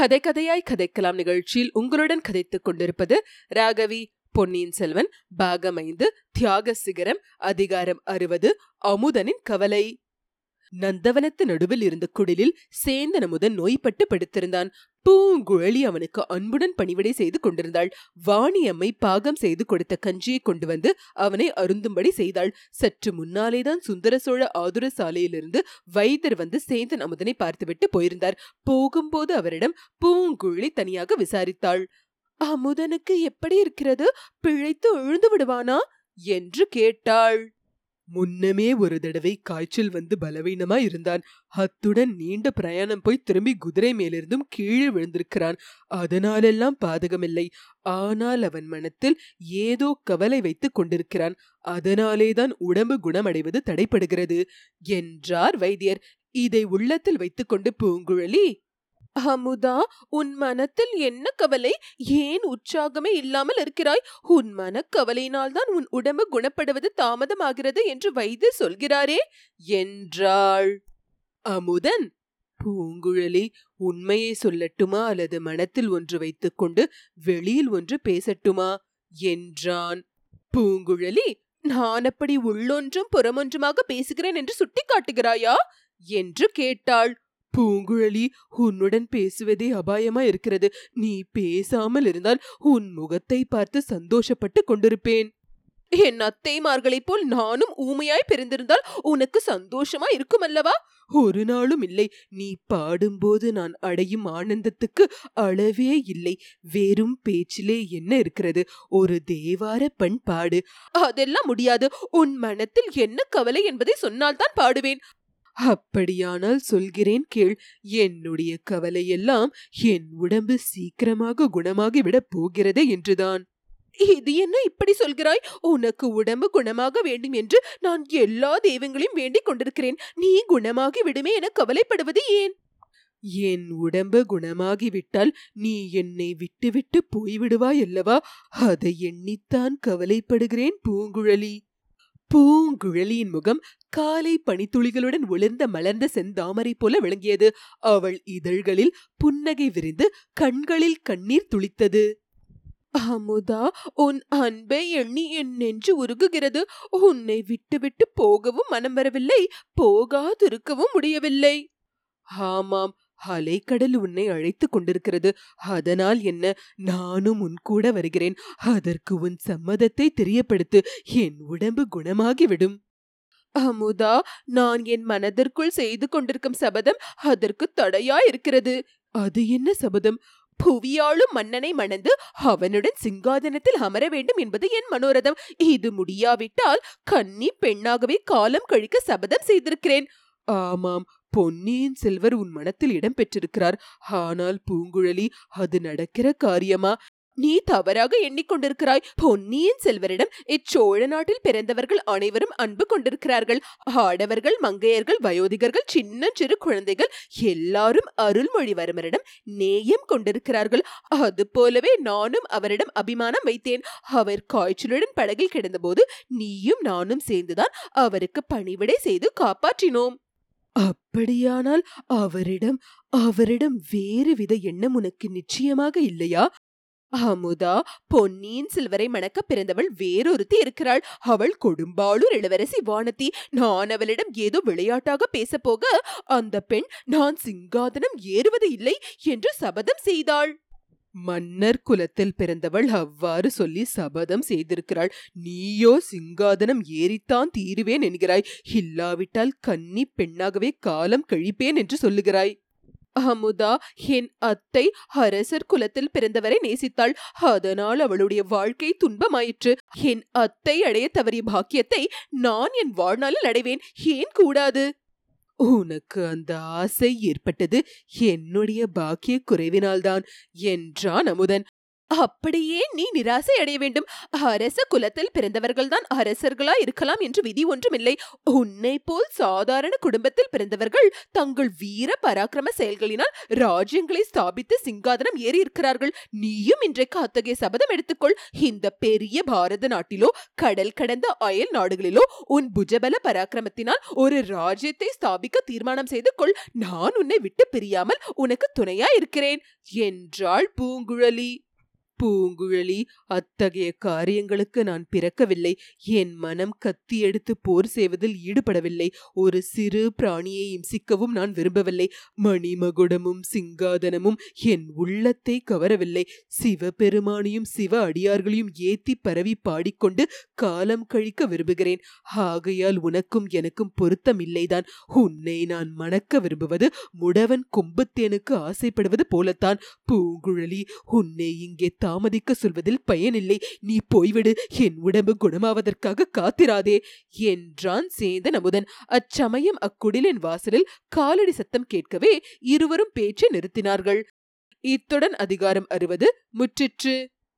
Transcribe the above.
கதை கதையாய் கதைக்கலாம் நிகழ்ச்சியில் உங்களுடன் கதைத்துக் கொண்டிருப்பது ராகவி பொன்னியின் செல்வன் பாகம் ஐந்து தியாக சிகரம் அதிகாரம் அறுபது அமுதனின் கவலை. நந்தவனத்து நடுவில் இருந்த குடிலில் சேந்தன் அமுதன் நோய்பட்டு படுத்திருந்தான். பூங்குழலி அவனுக்கு அன்புடன் பணிவிடை செய்து கொண்டிருந்தாள். வாணியம்மை பாகம் செய்து கொடுத்த கஞ்சியை கொண்டு வந்து அவனை அருந்தும்படி செய்தாள். சற்று முன்னாலேதான் சுந்தர சோழ ஆதுர சாலையிலிருந்து வைத்தர் வந்து சேந்தன் அமுதனை பார்த்துவிட்டு போயிருந்தார். போகும்போது அவரிடம் பூங்குழலி தனியாக விசாரித்தாள். அமுதனுக்கு எப்படி இருக்கிறது? பிழைத்து எழுந்து விடுவானா? என்று கேட்டாள். முன்னமே ஒரு தடவை காய்ச்சல் வந்து பலவீனமா இருந்தான். அத்துடன் நீண்ட பிரயாணம் போய் திரும்பி குதிரை மேலிருந்தும் கீழே விழுந்திருக்கிறான். அதனாலெல்லாம் பாதகமில்லை. ஆனால் அவன் மனத்தில் ஏதோ கவலை வைத்துக் கொண்டிருக்கிறான். அதனாலேதான் உடம்பு குணமடைவது தடைப்படுகிறது. என்றார் வைத்தியர். இதை உள்ளத்தில் வைத்துக்கொண்டு பூங்குழலி அமுதா உன் மனத்தில் என்ன கவலை? ஏன் உற்சாகமே இல்லாமல் இருக்கிறாய்? உன் மனக்கவலையினால் தான் உன் உடம்பு குணப்படுவது தாமதமாகிறது என்று வைத்தியர் சொல்கிறாரே என்றாள். அமுதன் பூங்குழலி உண்மையை சொல்லட்டுமா அல்லது மனத்தில் ஒன்று வைத்துக்கொண்டு வெளியில் ஒன்று பேசட்டுமா? என்றான். பூங்குழலி நான் அப்படி உள்ளொன்றும் புறமொன்றுமாக பேசுகிறேன் என்று சுட்டி காட்டுகிறாயா என்று கேட்டாள். பூங்குழலி உன்னுடன் பேசுவதே அபாயமா இருக்கிறது. நீ பேசாமல் இருந்தால் உன் முகத்தை பார்த்து சந்தோஷப்பட்டு கொண்டிருப்பேன். என் அத்தைமார்களைப் போல் நானும் ஊமையாய் பிறந்திருந்தால் உனக்கு சந்தோஷமா இருக்கும் அல்லவா ஒரு நாளும் இல்லை. நீ பாடும்போது நான் அடையும் ஆனந்தத்துக்கு அளவே இல்லை. வெறும் பேச்சிலே என்ன இருக்கிறது? ஒரு தேவார பண் பாடு. அதெல்லாம் முடியாது. உன் மனத்தில் என்ன கவலை என்பதை சொன்னால்தான் பாடுவேன். அப்படியானால் சொல்கிறேன் கேள். என்னுடைய கவலையெல்லாம் என் உடம்பு சீக்கிரமாக குணமாகி விடப் போகிறதே என்றுதான். இது என்ன இப்படி சொல்கிறாய்? உனக்கு உடம்பு குணமாக வேண்டும் என்று நான் எல்லா தெய்வங்களையும் வேண்டிக் கொண்டிருக்கிறேன். நீ குணமாகி விடுமே என கவலைப்படுவது ஏன்? என் உடம்பு குணமாகிவிட்டால் நீ என்னை விட்டுவிட்டு போய்விடுவாய் அல்லவா? அதை எண்ணித்தான் கவலைப்படுகிறேன் பூங்குழலி. பூங்குழலியின் முகம் காலை பனித்துளிகளுடன் ஒளிர்ந்த மலர்ந்த செந்தாமரை போல விளங்கியது. அவள் இதழ்களில் புன்னகை விரிந்து கண்களில் கண்ணீர் துளித்தது. அமுதா உன் அன்பை எண்ணி என் நெஞ்சு உருகுகிறது. உன்னை விட்டுவிட்டு போகவும் மனம் வரவில்லை. போகாதிருக்கவும் முடியவில்லை. ஆமாம் அலைக்கடல் உன்னை அழைத்துக் கொண்டிருக்கிறது. அதனால் என்ன? நானும் உன் கூட வருகிறேன். அதற்கு உன் சம்மதத்தை தெரியப்படுத்து. என் உடம்பு குணமாகிவிடும். அமுதா நான் என் மனதிற்குள் செய்து கொண்டிருக்கும் சபதம் அதற்கு தடையா இருக்கிறது அது என்ன சபதம்? புவியாளும் மன்னனை மணந்து அவனுடன் சிங்காதனத்தில் அமர வேண்டும் என்பது என் மனோரதம். இது முடியாவிட்டால் கன்னி பெண்ணாகவே காலம் கழிக்க சபதம் செய்திருக்கிறேன். ஆமாம் பொன்னியின் செல்வர் உன் மனத்தில் இடம் பெற்றிருக்கிறார். ஆனால் பூங்குழலி அது நடக்கிற காரியமா? நீ தவறாக எண்ணிக்கொண்டிருக்கிறாய். பொன்னியின் செல்வரிடம் இச்சோழ நாட்டில் பிறந்தவர்கள் அனைவரும் அன்பு கொண்டிருக்கிறார்கள். ஆடவர்கள் மங்கையர்கள் வயோதிகர்கள் சின்ன சிறு குழந்தைகள் எல்லாரும் அருள்மொழிவர்மரிடம் நேயம் கொண்டிருக்கிறார்கள். அது போலவே நானும் அவரிடம் அபிமானம் வைத்தேன். அவர் காய்ச்சலுடன் படகில் கிடந்தபோது நீயும் நானும் சேர்ந்துதான் அவருக்கு பணிவிடை செய்து காப்பாற்றினோம். அப்படியானால் அவரிடம் அவரிடம் வேறு வித எண்ணம் உனக்கு நிச்சயமாக இல்லையா? அமுதா பொன்னியின் செல்வரை மணக்க பிறந்தவள் வேறொருத்தி இருக்கிறாள். அவள் கொடும்பாளூர் இளவரசி வானதி. நான் அவளிடம் ஏதோ விளையாட்டாக பேசப்போக அந்த பெண் நான் சிங்காதனம் ஏறுவது இல்லை என்று சபதம் செய்தாள். மன்னர் குலத்தில் பிறந்தவள் அவ்வாறு சொல்லி சபதம் செய்திருக்கிறாள். நீயோ சிங்காதனம் ஏறித்தான் தீருவேன் என்கிறாய். இல்லாவிட்டால் கன்னி பெண்ணாகவே காலம் கழிப்பேன் என்று சொல்லுகிறாய். அமுதா என் அத்தை அரசர் குலத்தில் பிறந்தவரை நேசித்தாள். அதனால் அவளுடைய வாழ்க்கை துன்பமாயிற்று. என் அத்தை அடைய தவறிய பாக்கியத்தை நான் என் வாழ்நாளில் அடைவேன். ஏன் கூடாது? உனக்கு அந்த ஆசை ஏற்பட்டது என்னுடைய பாக்கிய குறைவினால்தான் என்றான் அமுதன். அப்படியே நீ நிராசை அடைய வேண்டும். அரச குலத்தில் பிறந்தவர்கள்தான் அரசர்களா இருக்கலாம் என்று விதி ஒன்றுமில்லை. உன்னை போல் சாதாரண குடும்பத்தில் பிறந்தவர்கள் தங்கள் வீர பராக்கிரம செயல்களினால் ராஜ்யங்களை ஸ்தாபித்து சிங்காதனம் ஏறி இருக்கிறார்கள் நீயும் இன்றைக்கு அத்தகைய சபதம் எடுத்துக்கொள். இந்த பெரிய பாரத நாட்டிலோ கடல் கடந்த அயல் நாடுகளிலோ உன் புஜபல பராக்கிரமத்தினால் ஒரு ராஜ்யத்தை ஸ்தாபிக்க தீர்மானம் செய்து கொள். நான் உன்னை விட்டு பிரியாமல் உனக்கு துணையா இருக்கிறேன் என்றாள் பூங்குழலி. பூங்குழலி அத்தகைய காரியங்களுக்கு நான் பிறக்கவில்லை. என் மனம் கத்தி எடுத்து போர் செய்வதில் ஈடுபடவில்லை. ஒரு சிறு பிராணியை இம்சிக்கவும் நான் விரும்பவில்லை. மணிமகுடமும் சிங்காதனமும் என் உள்ளத்தை கவரவில்லை. சிவபெருமானையும் சிவ அடியார்களையும் ஏத்தி பரவி பாடிக்கொண்டு காலம் கழிக்க விரும்புகிறேன். ஆகையால் உனக்கும் எனக்கும் பொருத்தம் இல்லைதான். உன்னை நான் மணக்க விரும்புவது முடவன் கும்பத்தேனுக்கு ஆசைப்படுவது போலத்தான். பூங்குழலி உன்னை இங்கே தாமதிக்க சொல்வதில் பயனில்லை. நீ போய்விடு. என் உடம்பு குணமாவதற்காக காத்திராதே என்றான் சேந்தன் அமுதன் அச்சமயம் அக்குடிலின் வாசலில் காலடி சத்தம் கேட்கவே இருவரும் பேச்சை நிறுத்தினார்கள். இத்துடன் அதிகாரம் அறுபது. முற்றிற்று.